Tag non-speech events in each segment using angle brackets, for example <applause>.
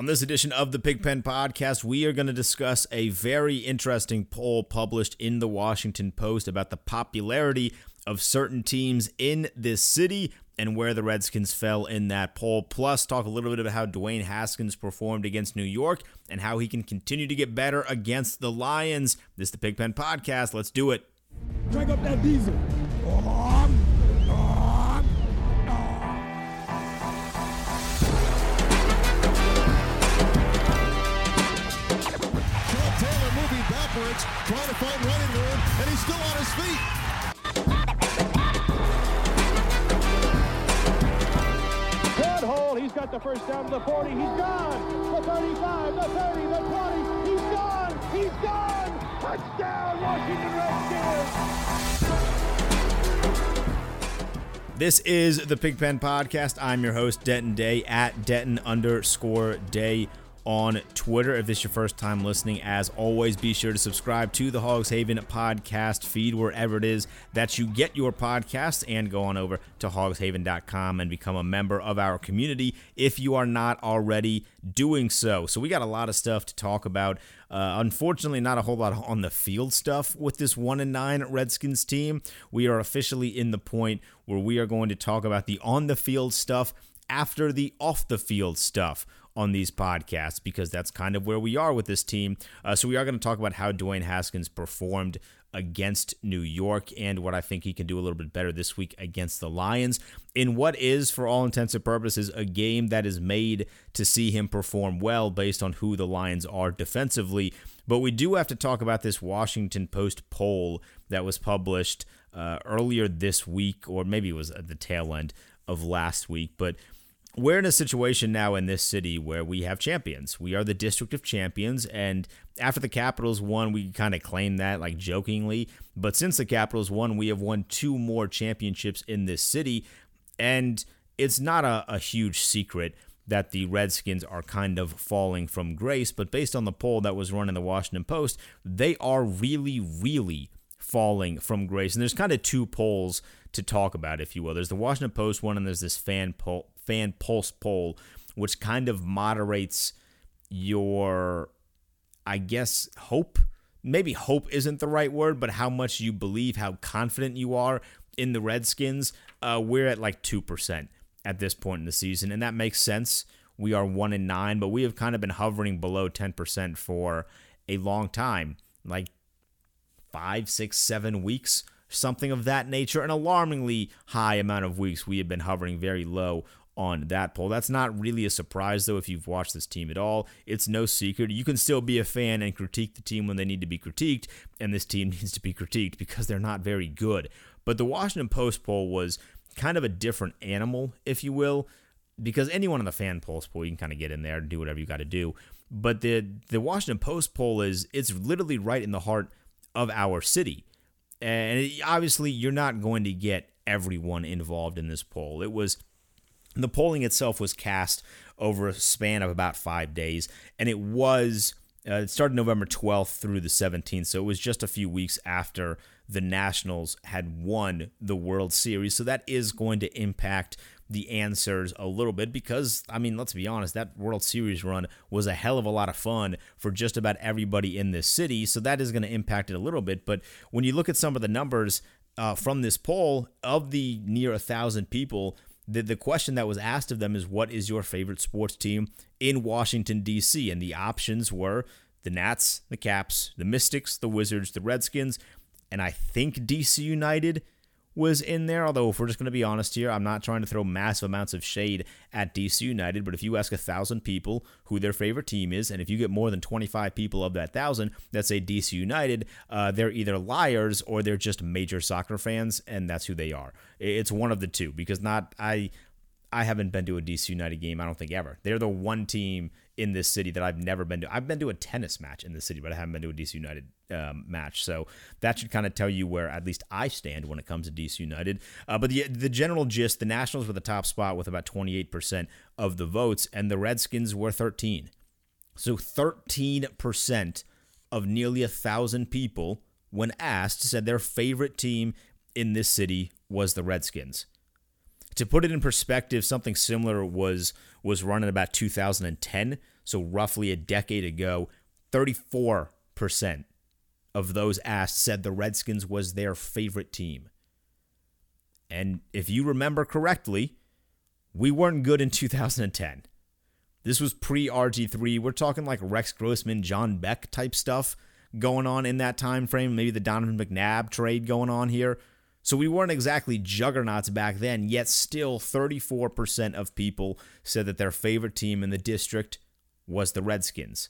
On this edition of the Pigpen Podcast, we are going to discuss a very interesting poll published in the Washington Post about the popularity of certain teams in this city and where the Redskins fell in that poll. Plus, talk a little bit about how Dwayne Haskins performed against New York and how he can continue to get better against the Lions. This is the Pigpen Podcast. Let's do it. Drag up that diesel. Backwards, trying to find running room, and he's still on his feet. Good hole. He's got the first down to the 40. He's gone. The 35, the 30, the 20. He's gone. He's gone. Touchdown, Washington Redskins. This is the Pigpen Podcast. I'm your host, Denton Day, at Denton underscore Day on Twitter. If this is your first time listening, as always, be sure to subscribe to the Hogs Haven podcast feed wherever it is that you get your podcasts and go on over to hogshaven.com and become a member of our community if you are not already doing so. So, we got a lot of stuff to talk about. Uh, unfortunately, not a whole lot on the field stuff with this 1 and 9 Redskins team. We are officially in the point where we are going to talk about the on the field stuff after the off the field stuff on these podcasts because that's kind of where we are with this team. Uh, so we are going to talk about how Dwayne Haskins performed against New York and what I think he can do a little bit better this week against the Lions in what is, for all intents and purposes, a game that is made to see him perform well based on who the Lions are defensively. But we do have to talk about this Washington Post poll that was published uh, earlier this week, or maybe it was at the tail end of last week. But we're in a situation now in this city where we have champions. We are the district of champions, and after the Capitals won, we kind of claimed that like jokingly. But since the Capitals won, we have won two more championships in this city, and it's not a, a huge secret that the Redskins are kind of falling from grace. But based on the poll that was run in the Washington Post, they are really, really falling from grace. And there's kind of two polls to talk about, if you will. There's the Washington Post one, and there's this fan poll, fan pulse poll, which kind of moderates your, I guess, hope. Maybe hope isn't the right word, but how much you believe, how confident you are in the Redskins. Uh, we're at like two percent at this point in the season, and that makes sense. We are one in nine, but we have kind of been hovering below ten percent for a long time, like five, six, seven weeks something of that nature. An alarmingly high amount of weeks we have been hovering very low on that poll. That's not really a surprise, though, if you've watched this team at all. It's no secret. You can still be a fan and critique the team when they need to be critiqued, and this team <laughs> needs to be critiqued because they're not very good. But the Washington Post poll was kind of a different animal, if you will, because anyone in the fan pulse poll, you can kind of get in there and do whatever you got to do. But the the Washington Post poll is it's literally right in the heart of our city. And obviously, you're not going to get everyone involved in this poll. It was the polling itself was cast over a span of about five days, and it was uh, it started November 12th through the 17th, so it was just a few weeks after the Nationals had won the World Series. So that is going to impact the answers a little bit because, I mean, let's be honest, that World Series run was a hell of a lot of fun for just about everybody in this city. So that is going to impact it a little bit. But when you look at some of the numbers uh, from this poll, of the near a thousand people, the, the question that was asked of them is what is your favorite sports team in Washington, D.C.? And the options were the Nats, the Caps, the Mystics, the Wizards, the Redskins, and I think DC United was in there. Although, if we're just going to be honest here, I'm not trying to throw massive amounts of shade at DC United. But if you ask a thousand people who their favorite team is, and if you get more than 25 people of that thousand that say DC United, uh, they're either liars or they're just major soccer fans, and that's who they are. It's one of the two because not I. I haven't been to a DC United game, I don't think ever. They're the one team in this city that I've never been to. I've been to a tennis match in the city, but I haven't been to a DC United um, match. So that should kind of tell you where at least I stand when it comes to DC United. Uh, but the the general gist: the Nationals were the top spot with about 28% of the votes, and the Redskins were 13. So 13% of nearly a thousand people, when asked, said their favorite team in this city was the Redskins. To put it in perspective, something similar was was run in about 2010 so roughly a decade ago, 34% of those asked said the Redskins was their favorite team. And if you remember correctly, we weren't good in 2010. This was pre RG3. We're talking like Rex Grossman, John Beck type stuff going on in that time frame. Maybe the Donovan McNabb trade going on here. So we weren't exactly juggernauts back then, yet still 34% of people said that their favorite team in the district was the Redskins.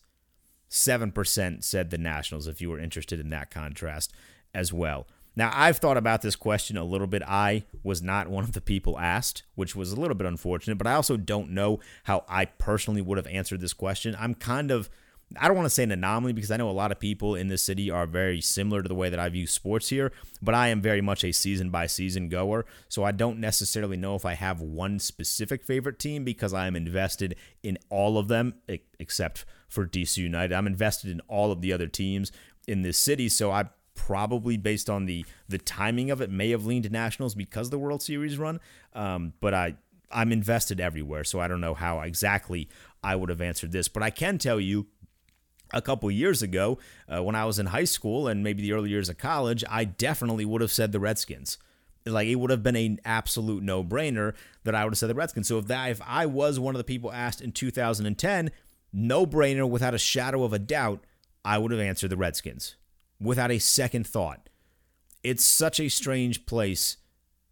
7% said the Nationals, if you were interested in that contrast as well. Now, I've thought about this question a little bit. I was not one of the people asked, which was a little bit unfortunate, but I also don't know how I personally would have answered this question. I'm kind of I don't want to say an anomaly because I know a lot of people in this city are very similar to the way that I view sports here, but I am very much a season by season goer. So I don't necessarily know if I have one specific favorite team because I am invested in all of them except for DC United. I'm invested in all of the other teams in this city. So I probably based on the the timing of it may have leaned to Nationals because of the World Series run. Um, but I I'm invested everywhere, so I don't know how exactly I would have answered this. But I can tell you a couple years ago uh, when I was in high school and maybe the early years of college, I definitely would have said the Redskins. Like it would have been an absolute no-brainer that I would have said the Redskins. So if that if I was one of the people asked in 2010, no-brainer without a shadow of a doubt, I would have answered the Redskins without a second thought. It's such a strange place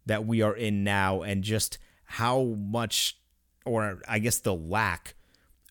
that we are in now and just how much or I guess the lack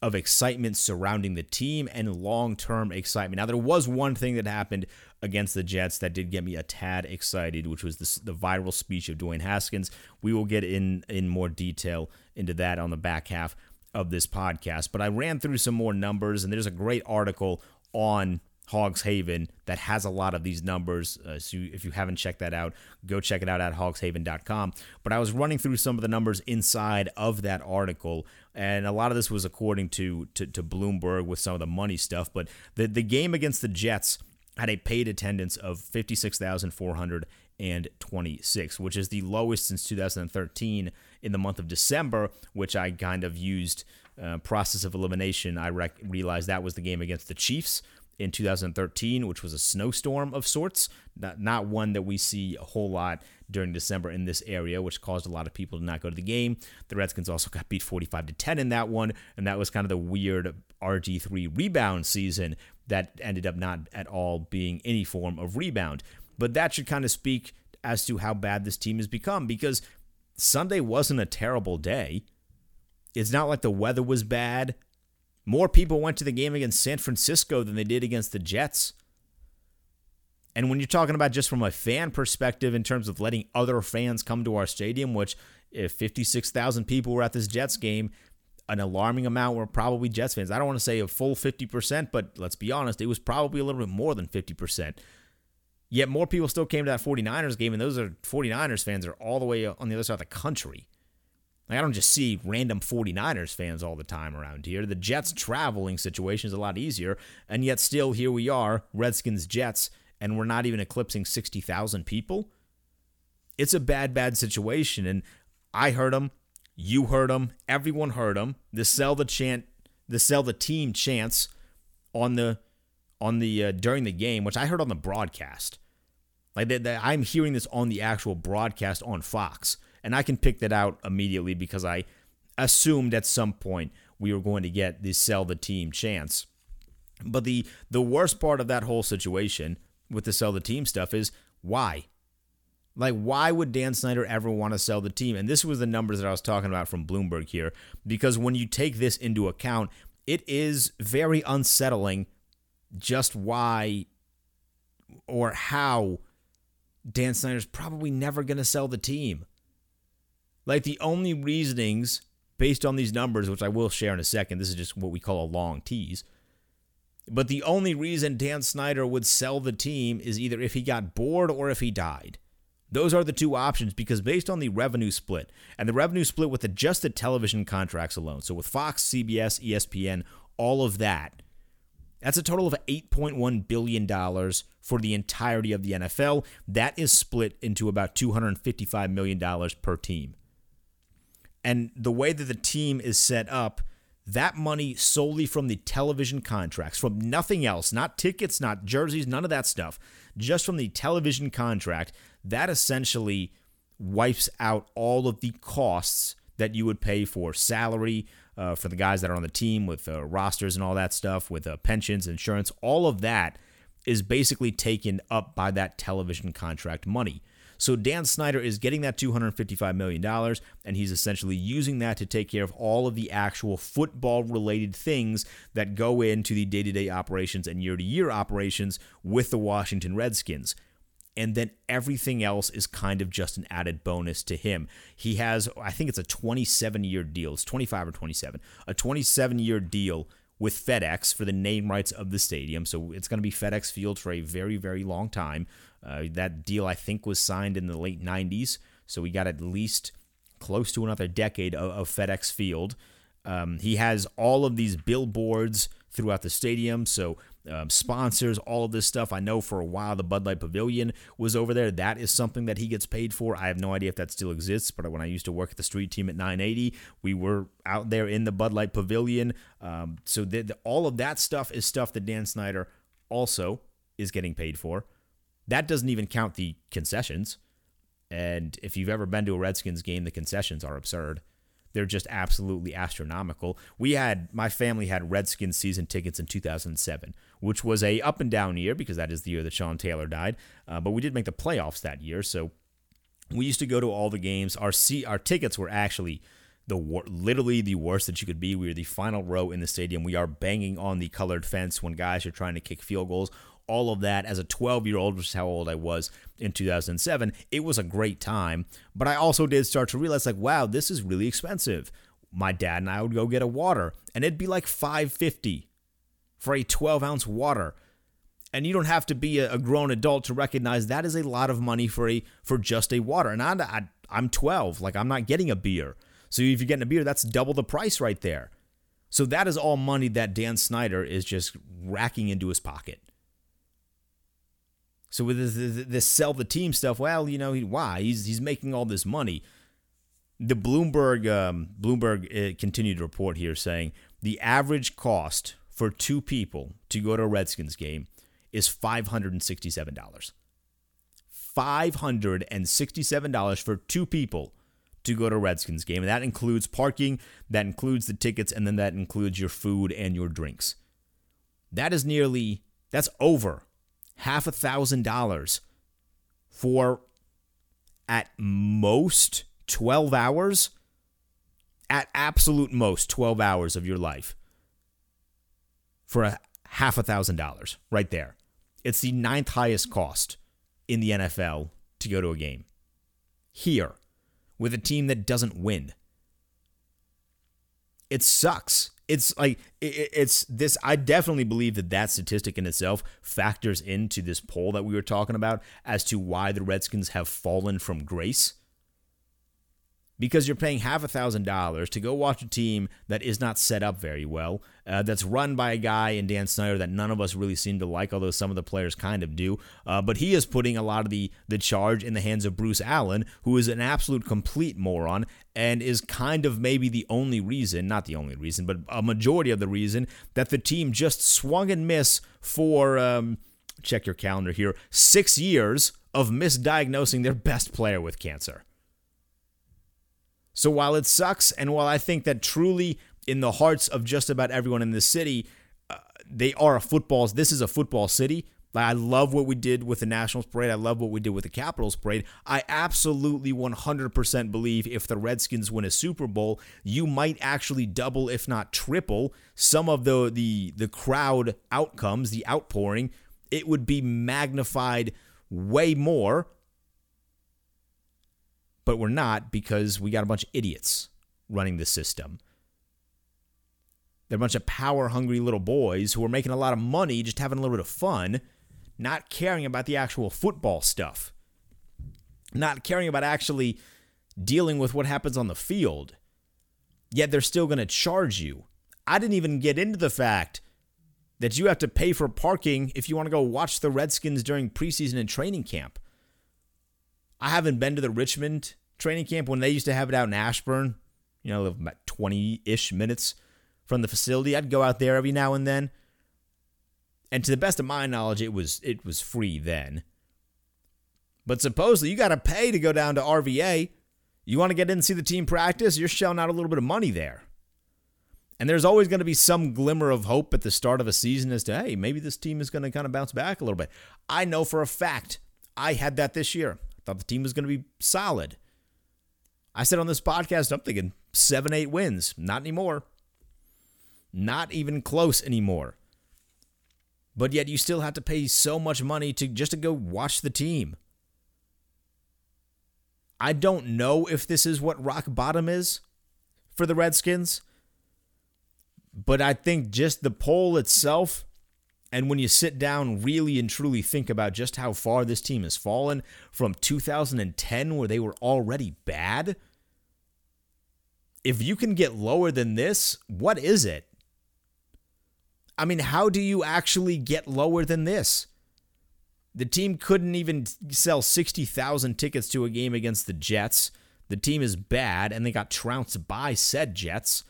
of excitement surrounding the team and long term excitement. Now, there was one thing that happened against the Jets that did get me a tad excited, which was this, the viral speech of Dwayne Haskins. We will get in, in more detail into that on the back half of this podcast. But I ran through some more numbers, and there's a great article on Hogs Haven that has a lot of these numbers. Uh, so if you haven't checked that out, go check it out at hogshaven.com. But I was running through some of the numbers inside of that article, and a lot of this was according to, to, to Bloomberg with some of the money stuff. But the, the game against the Jets had a paid attendance of 56,426, which is the lowest since 2013 in the month of December, which I kind of used uh, process of elimination. I rec- realized that was the game against the Chiefs in 2013, which was a snowstorm of sorts, not, not one that we see a whole lot during December in this area, which caused a lot of people to not go to the game. The Redskins also <laughs> got beat 45 to 10 in that one, and that was kind of the weird RG3 rebound season that ended up not at all being any form of rebound. But that should kind of speak as to how bad this team has become because Sunday wasn't a terrible day. It's not like the weather was bad. More people went to the game against San Francisco than they did against the Jets. And when you're talking about just from a fan perspective, in terms of letting other fans come to our stadium, which if 56,000 people were at this Jets game, an alarming amount were probably Jets fans. I don't want to say a full 50%, but let's be honest, it was probably a little bit more than 50%. Yet more people still came to that 49ers game, and those are 49ers fans are all the way on the other side of the country. Like I don't just see random 49ers fans all the time around here. The Jets traveling situation is a lot easier, and yet still here we are, Redskins Jets, and we're not even eclipsing 60,000 people. It's a bad, bad situation, and I heard them, you heard them, everyone heard them. The sell the chant, the sell the team chants on the on the uh, during the game, which I heard on the broadcast. Like that, I'm hearing this on the actual broadcast on Fox. And I can pick that out immediately because I assumed at some point we were going to get the sell the team chance. But the the worst part of that whole situation with the sell the team stuff is why? Like, why would Dan Snyder ever want to sell the team? And this was the numbers that I was talking about from Bloomberg here, because when you take this into account, it is very unsettling just why or how Dan Snyder's probably never going to sell the team. Like the only reasonings based on these numbers, which I will share in a second, this is just what we call a long tease. But the only reason Dan Snyder would sell the team is either if he got bored or if he died. Those are the two options because based on the revenue split, and the revenue split with adjusted television contracts alone, so with Fox, CBS, ESPN, all of that, that's a total of $8.1 billion for the entirety of the NFL. That is split into about $255 million per team. And the way that the team is set up, that money solely from the television contracts, from nothing else, not tickets, not jerseys, none of that stuff, just from the television contract, that essentially wipes out all of the costs that you would pay for salary uh, for the guys that are on the team with uh, rosters and all that stuff, with uh, pensions, insurance, all of that is basically taken up by that television contract money. So Dan Snyder is getting that $255 million, and he's essentially using that to take care of all of the actual football related things that go into the day to day operations and year to year operations with the Washington Redskins and then everything else is kind of just an added bonus to him. He has, I think it's a 27 year deal. It's 25 or 27. A 27 year deal with FedEx for the name rights of the stadium. So it's going to be FedEx Field for a very, very long time. Uh, that deal, I think, was signed in the late 90s. So we got at least close to another decade of, of FedEx Field. Um, he has all of these billboards throughout the stadium. So um, sponsors, all of this stuff. I know for a while the Bud Light Pavilion was over there. That is something that he gets paid for. I have no idea if that still exists, but when I used to work at the street team at 980, we were out there in the Bud Light Pavilion. Um, so the, the, all of that stuff is stuff that Dan Snyder also is getting paid for. That doesn't even count the concessions. And if you've ever been to a Redskins game, the concessions are absurd. They're just absolutely astronomical. We had my family had Redskins season tickets in 2007, which was a up and down year because that is the year that Sean Taylor died. Uh, but we did make the playoffs that year, so we used to go to all the games. Our seat, our tickets were actually the literally the worst that you could be. We were the final row in the stadium. We are banging on the colored fence when guys are trying to kick field goals all of that as a 12 year old, which is how old I was in 2007. It was a great time, but I also did start to realize, like, wow, this is really expensive. My dad and I would go get a water, and it'd be like 550 for a 12 ounce water. And you don't have to be a, grown adult to recognize that is a lot of money for a for just a water. And I'm, I, I'm 12, like I'm not getting a beer. So if you're getting a beer, that's double the price right there. So that is all money that Dan Snyder is just racking into his pocket. So with this, this sell the team stuff, well, you know, he, why he's he's making all this money. The Bloomberg um, Bloomberg uh, continued to report here saying the average cost for two people to go to a Redskins game is five hundred and sixty-seven dollars. Five hundred and sixty-seven dollars for two people to go to a Redskins game, and that includes parking, that includes the tickets, and then that includes your food and your drinks. That is nearly that's over half a thousand dollars for at most 12 hours? At absolute most 12 hours of your life for a half a thousand dollars right there. It's the ninth highest cost in the nfl to go to a game. Here with a team that doesn't win. It sucks it's like it's this i definitely believe that that statistic in itself factors into this poll that we were talking about as to why the redskins have fallen from grace because you're paying half a thousand dollars to go watch a team that is not set up very well, uh, that's run by a guy in Dan Snyder that none of us really seem to like, although some of the players kind of do. Uh, but he is putting a lot of the the charge in the hands of Bruce Allen, who is an absolute complete moron and is kind of maybe the only reason, not the only reason, but a majority of the reason that the team just swung and missed for. Um, check your calendar here. Six years of misdiagnosing their best player with cancer. So while it sucks, and while I think that truly in the hearts of just about everyone in this city, uh, they are a football. This is a football city. I love what we did with the Nationals parade. I love what we did with the Capitals parade. I absolutely 100% believe if the Redskins win a Super Bowl, you might actually double, if not triple, some of the the the crowd outcomes, the outpouring. It would be magnified way more but we're not because we got a bunch of idiots running the system. They're a bunch of power hungry little boys who are making a lot of money, just having a little bit of fun, not caring about the actual football stuff, not caring about actually dealing with what happens on the field. Yet they're still going to charge you. I didn't even get into the fact that you have to pay for parking if you want to go watch the Redskins during preseason and training camp. I haven't been to the Richmond training camp when they used to have it out in Ashburn, you know, about 20 ish minutes from the facility. I'd go out there every now and then. And to the best of my knowledge, it was it was free then. But supposedly you got to pay to go down to RVA. You want to get in and see the team practice, you're shelling out a little bit of money there. And there's always going to be some glimmer of hope at the start of a season as to, hey, maybe this team is going to kind of bounce back a little bit. I know for a fact I had that this year. I thought the team was going to be solid. I said on this podcast, I'm thinking seven, eight wins. Not anymore. Not even close anymore. But yet you still have to pay so much money to just to go watch the team. I don't know if this is what rock bottom is for the Redskins. But I think just the poll itself, and when you sit down really and truly think about just how far this team has fallen from 2010, where they were already bad, if you can get lower than this, what is it? I mean, how do you actually get lower than this? The team couldn't even sell 60,000 tickets to a game against the Jets. The team is bad, and they got trounced by said Jets.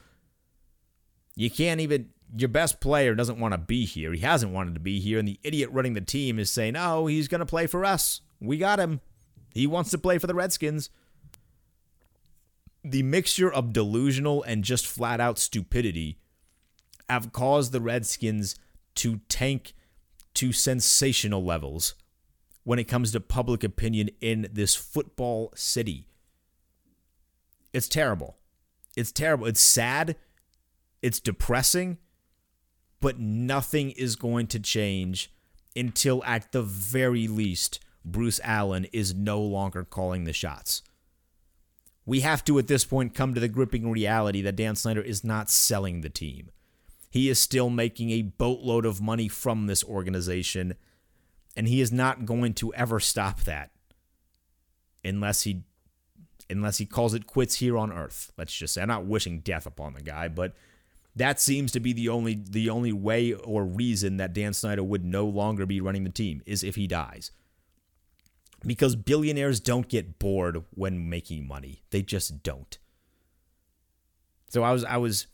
You can't even, your best player doesn't want to be here. He hasn't wanted to be here, and the idiot running the team is saying, oh, he's going to play for us. We got him. He wants to play for the Redskins. The mixture of delusional and just flat out stupidity have caused the Redskins to tank to sensational levels when it comes to public opinion in this football city. It's terrible. It's terrible. It's sad. It's depressing. But nothing is going to change until, at the very least, Bruce Allen is no longer calling the shots. We have to, at this point, come to the gripping reality that Dan Snyder is not selling the team. He is still making a boatload of money from this organization, and he is not going to ever stop that unless he unless he calls it quits here on earth. Let's just say I'm not wishing death upon the guy, but that seems to be the only the only way or reason that Dan Snyder would no longer be running the team is if he dies. Because billionaires don't get bored when making money. They just don't. So I was I was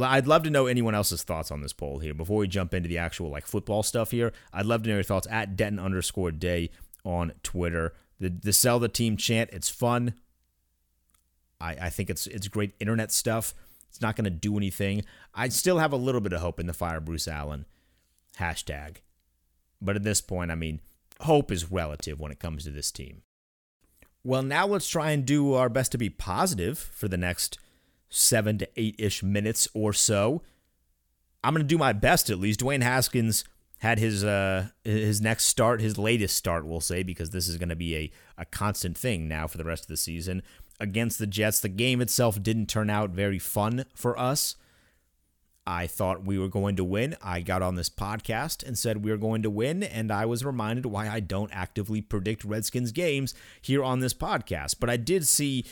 I'd love to know anyone else's thoughts on this poll here before we jump into the actual like football stuff here. I'd love to know your thoughts at Denton underscore day on Twitter. The the sell the team chant, it's fun. I, I think it's it's great internet stuff. It's not going to do anything. I still have a little bit of hope in the fire Bruce Allen hashtag. But at this point, I mean, hope is relative when it comes to this team. Well, now let's try and do our best to be positive for the next seven to eight ish minutes or so. I'm going to do my best at least. Dwayne Haskins had his uh his next start, his latest start, we'll say, because this is going to be a, a constant thing now for the rest of the season against the Jets. The game itself didn't turn out very fun for us. I thought we were going to win. I got on this podcast and said we were going to win, and I was reminded why I don't actively predict Redskins games here on this podcast. But I did see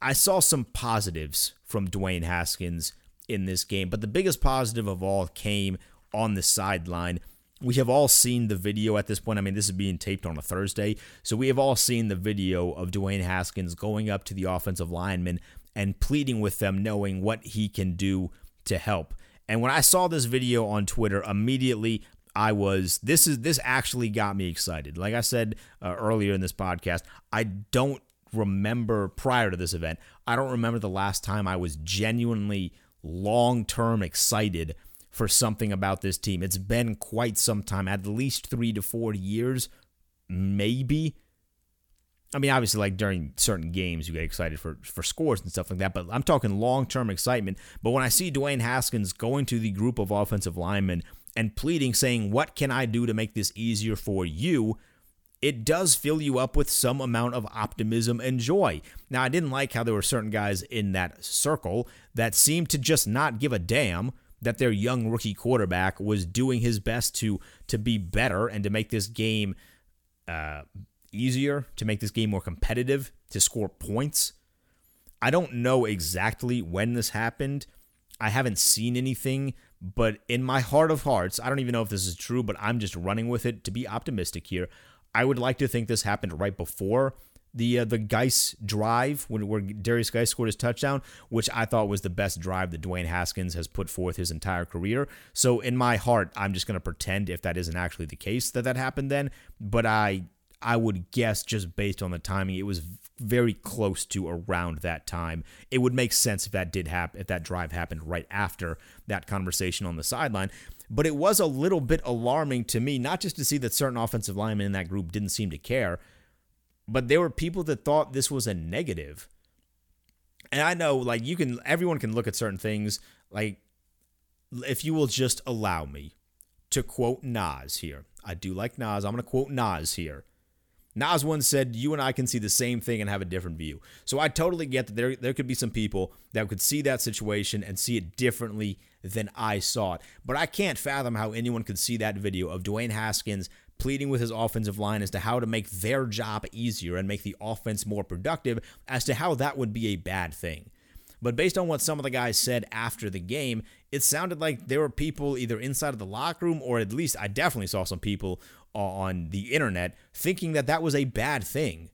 I saw some positives from Dwayne Haskins in this game, but the biggest positive of all came on the sideline. We have all seen the video at this point. I mean, this is being taped on a Thursday, so we have all seen the video of Dwayne Haskins going up to the offensive linemen and pleading with them, knowing what he can do to help. And when I saw this video on Twitter, immediately I was this is this actually got me excited. Like I said uh, earlier in this podcast, I don't remember prior to this event, I don't remember the last time I was genuinely long term excited for something about this team. It's been quite some time, at least three to four years, maybe. I mean, obviously, like during certain games, you get excited for, for scores and stuff like that, but I'm talking long term excitement. But when I see Dwayne Haskins going to the group of offensive linemen and pleading, saying, What can I do to make this easier for you? it does fill you up with some amount of optimism and joy. Now, I didn't like how there were certain guys in that circle that seemed to just not give a damn that their young rookie quarterback was doing his best to to be better and to make this game uh, easier, to make this game more competitive, to score points. I don't know exactly when this happened. I haven't seen anything, but in my heart of hearts, I don't even know if this is true, but I'm just running with it to be optimistic here. I would like to think this happened right before the uh, the Guice drive when where Derrius Guice scored his touchdown, which I thought was the best drive that Dwayne Haskins has put forth his entire career. So in my heart, I'm just going to pretend if that isn't actually the case that that happened then, but I I would guess just based on the timing, it was very close to around that time. It would make sense if that did happen, if that drive happened right after that conversation on the sideline. But it was a little bit alarming to me, not just to see that certain offensive linemen in that group didn't seem to care, but there were people that thought this was a negative. And I know, like, you can, everyone can look at certain things. Like, if you will just allow me to quote Nas here, I do like Nas. I'm going to quote Nas here. Nas once said, You and I can see the same thing and have a different view. So I totally get that there, there could be some people that could see that situation and see it differently than I saw it. But I can't fathom how anyone could see that video of Dwayne Haskins pleading with his offensive line as to how to make their job easier and make the offense more productive, as to how that would be a bad thing. But based on what some of the guys said after the game, it sounded like there were people either inside of the locker room or at least I definitely saw some people on the internet thinking that that was a bad thing.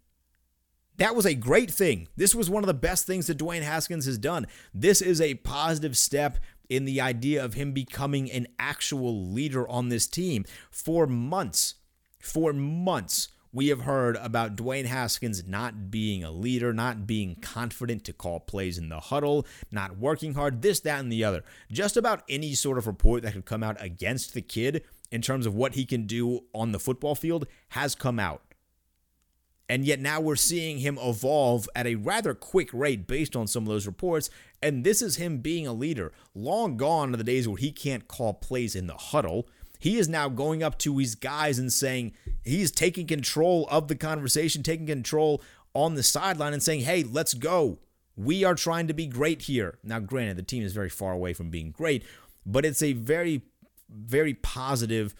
That was a great thing. This was one of the best things that Dwayne Haskins has done. This is a positive step in the idea of him becoming an actual leader on this team. For months, for months, we have heard about Dwayne Haskins not being a leader, not being confident to call plays in the huddle, not working hard, this, that, and the other. Just about any sort of report that could come out against the kid in terms of what he can do on the football field has come out. And yet now we're seeing him evolve at a rather quick rate based on some of those reports. And this is him being a leader. Long gone are the days where he can't call plays in the huddle. He is now going up to his guys and saying he's taking control of the conversation, taking control on the sideline and saying, hey, let's go. We are trying to be great here. Now, granted, the team is very far away from being great, but it's a very, very positive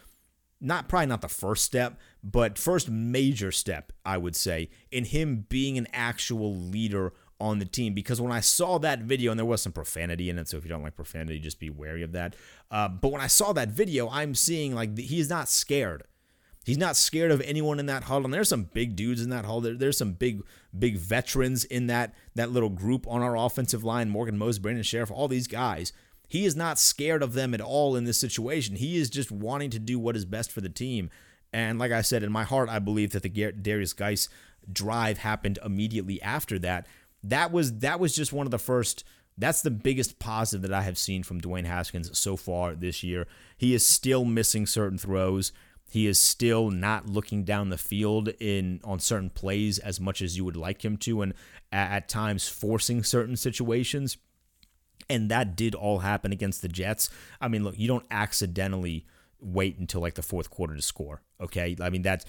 not probably not the first step, but first major step, I would say, in him being an actual leader on the team. Because when I saw that video, and there was some profanity in it, so if you don't like profanity, just be wary of that. Uh, but when I saw that video, I'm seeing like he's not scared. He's not scared of anyone in that huddle. And there's some big dudes in that huddle. There, there's some big, big veterans in that that little group on our offensive line. Morgan Moses, Brandon Scherff, all these guys. He is not scared of them at all in this situation. He is just wanting to do what is best for the team. And like I said, in my heart, I believe that the Derrius Guice drive happened immediately after that. That was that was just one of the first. That's the biggest positive that I have seen from Dwayne Haskins so far this year. He is still missing certain throws. He is still not looking down the field in on certain plays as much as you would like him to, and at, at times forcing certain situations. And that did all happen against the Jets. I mean, look, you don't accidentally wait until like the fourth quarter to score. Okay. I mean, that's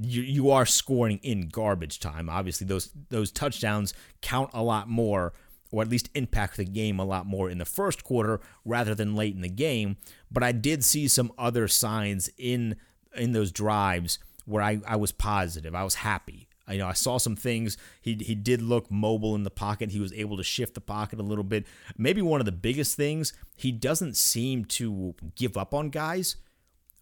you, you are scoring in garbage time. Obviously, those those touchdowns count a lot more, or at least impact the game a lot more in the first quarter rather than late in the game. But I did see some other signs in in those drives where I, I was positive. I was happy. You know, I saw some things. He he did look mobile in the pocket. He was able to shift the pocket a little bit. Maybe one of the biggest things, he doesn't seem to give up on guys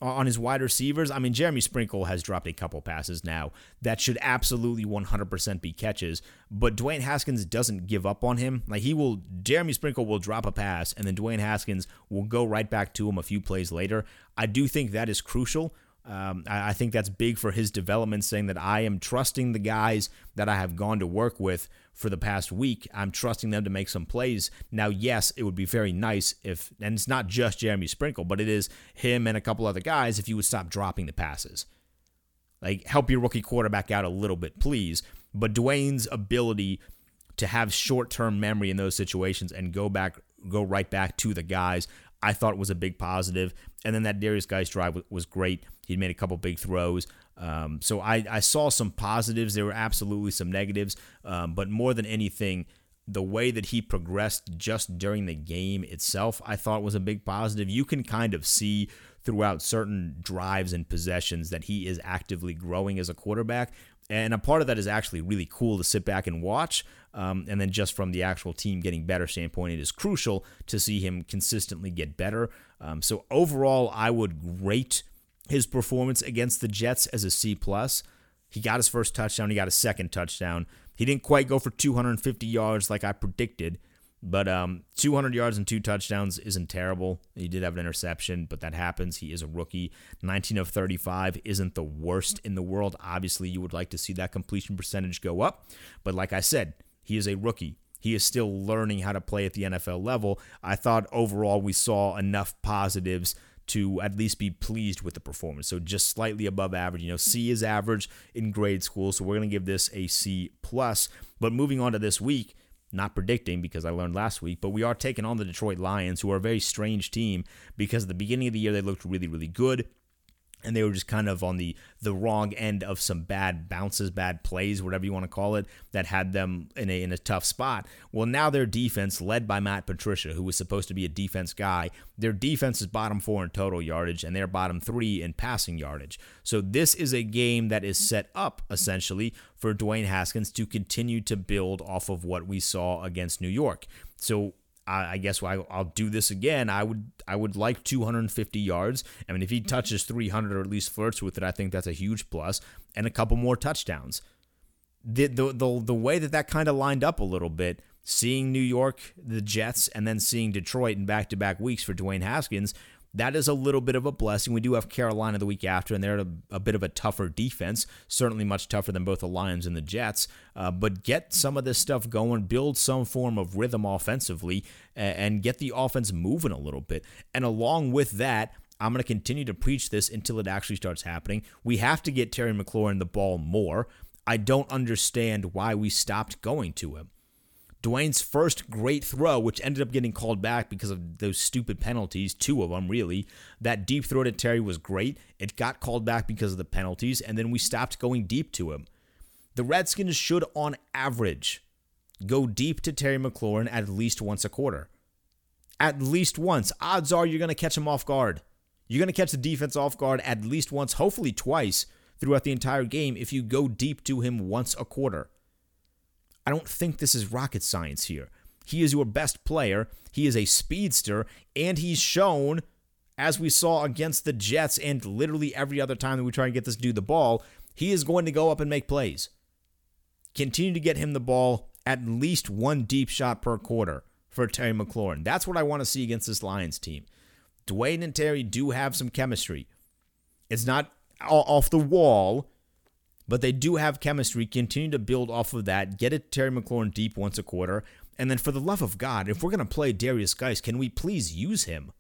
on his wide receivers. I mean, Jeremy Sprinkle has dropped a couple passes now that should absolutely 100% be catches, but Dwayne Haskins doesn't give up on him. Like he will Jeremy Sprinkle will drop a pass and then Dwayne Haskins will go right back to him a few plays later. I do think that is crucial um, I, I, think that's big for his development, saying that I am trusting the guys that I have gone to work with for the past week. I'm trusting them to make some plays. Now, yes, it would be very nice if, and it's not just Jeremy Sprinkle, but it is him and a couple other guys if you would stop dropping the passes. Like, help your rookie quarterback out a little bit, please. But Dwayne's ability to have short term memory in those situations and go back, go right back to the guys, I thought was a big positive. And then that Derrius Guice drive was great. He'd made a couple big throws. Um, so I, I, saw some positives. There were absolutely some negatives. Um, but more than anything, the way that he progressed just during the game itself, I thought was a big positive. You can kind of see throughout certain drives and possessions that he is actively growing as a quarterback. And a part of that is actually really cool to sit back and watch. Um, and then just from the actual team getting better standpoint, it is crucial to see him consistently get better. Um, so overall, I would rate his performance against the Jets as a C plus. He got his first touchdown. He got a second touchdown. He didn't quite go for 250 yards like I predicted, but um, 200 yards and two touchdowns isn't terrible. He did have an interception, but that happens. He is a rookie. 19 of 35 isn't the worst in the world. Obviously, you would like to see that completion percentage go up, but like I said, he is a rookie. He is still learning how to play at the NFL level. I thought overall we saw enough positives to at least be pleased with the performance. So just slightly above average. You know, C is average in grade school, so we're going to give this a C plus. But moving on to this week, not predicting because I learned last week, but we are taking on the Detroit Lions, who are a very strange team because at the beginning of the year they looked really, really good and they were just kind of on the the wrong end of some bad bounces, bad plays, whatever you want to call it, that had them in a in a tough spot. Well, now their defense, led by Matt Patricia, who was supposed to be a defense guy, their defense is bottom four in total yardage, and they're bottom three in passing yardage. So this is a game that is set up essentially for Dwayne Haskins to continue to build off of what we saw against New York. So I, I guess I'll, I'll do this again. I would I would like 250 yards. I mean, if he mm-hmm. touches 300 or at least flirts with it, I think that's a huge plus, and a couple more touchdowns. The the the, the way that that kind of lined up a little bit, seeing New York, the Jets, and then seeing Detroit in back to back weeks for Dwayne Haskins that is a little bit of a blessing. We do have Carolina the week after, and they're a, a bit of a tougher defense, certainly much tougher than both the Lions and the Jets. Uh, but get some of this stuff going, build some form of rhythm offensively, and, and get the offense moving a little bit. And along with that, I'm going to continue to preach this until it actually starts happening. We have to get Terry McLaurin the ball more. I don't understand why we stopped going to him. Dwayne's first great throw, which ended up getting called back because of those stupid penalties, two of them really. That deep throw to Terry was great. It got called back because of the penalties, and then we stopped going deep to him. The Redskins should, on average, go deep to Terry McLaurin at least once a quarter. At least once. Odds are you're going to catch him off guard. You're going to catch the defense off guard at least once, hopefully twice throughout the entire game if you go deep to him once a quarter. I don't think this is rocket science here. He is your best player. He is a speedster, and he's shown, as we saw against the Jets and literally every other time that we try and get this dude the ball, he is going to go up and make plays. Continue to get him the ball at least one deep shot per quarter for Terry McLaurin. That's what I want to see against this Lions team. Dwayne and Terry do have some chemistry. It's not off the wall, but they do have chemistry. Continue to build off of that. Get it Terry McLaurin deep once a quarter. And then for the love of God, if we're going to play Derrius Guice, can we please use him?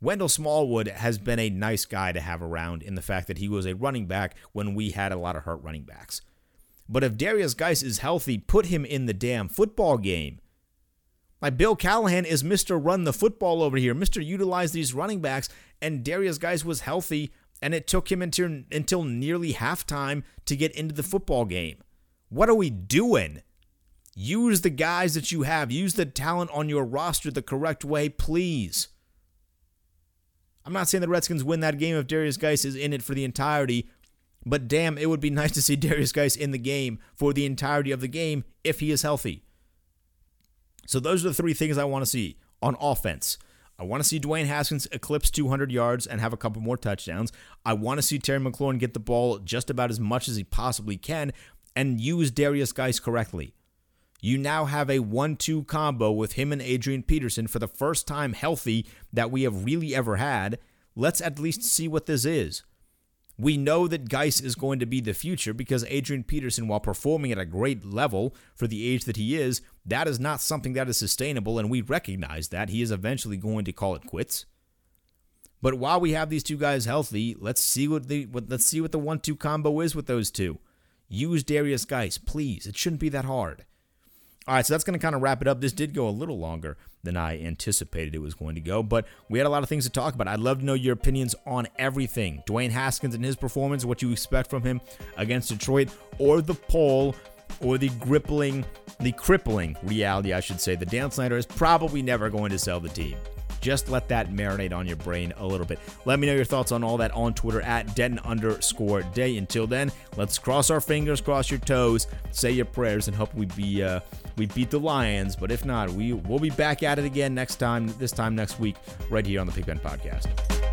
Wendell Smallwood has been a nice guy to have around in the fact that he was a running back when we had a lot of hurt running backs. But if Derrius Guice is healthy, put him in the damn football game. Like Bill Callahan is Mr. Run the football over here, Mr. Utilize these running backs, and Derrius Guice was healthy and it took him until, until nearly halftime to get into the football game. What are we doing? Use the guys that you have. Use the talent on your roster the correct way, please. I'm not saying the Redskins win that game if Derrius Guice is in it for the entirety, but damn, it would be <laughs> nice to see Derrius Guice in the game for the entirety of the game if he is healthy. So those are the three things I want to see on offense. I want to see Dwayne Haskins eclipse 200 yards and have a couple more touchdowns. I want to see Terry McLaurin get the ball just about as much as he possibly can and use Derrius Guice correctly. You now have a 1 2 combo with him and Adrian Peterson for the first time healthy that we have really ever had. Let's at least see what this is. We know that Guice is going to be the future because Adrian Peterson, while performing at a great level for the age that he is, that is not something that is sustainable, and we recognize that. He is eventually going to call it quits. But while we have these two guys healthy, let's see what the what, let's see what the one-two combo is with those two. Use Derrius Guice, please. It shouldn't be that hard. All right, so that's going to kind of wrap it up. This did go a little longer than I anticipated it was going to go, but we had a lot of things to talk about. I'd love to know your opinions on everything. Dwayne Haskins and his performance, what you expect from him against Detroit, or the poll, or the gripping, the crippling reality, I should say. The Dan Snyder is probably never going to sell the team. Just let that marinate on your brain a little bit. Let me know your thoughts on all that on Twitter at Denton underscore day. Until then, let's cross our fingers, cross your toes, say your prayers, and hope we be uh, we beat the Lions. But if not, we will be back at it again next time. This time next week, right here on the Pig Pen Podcast.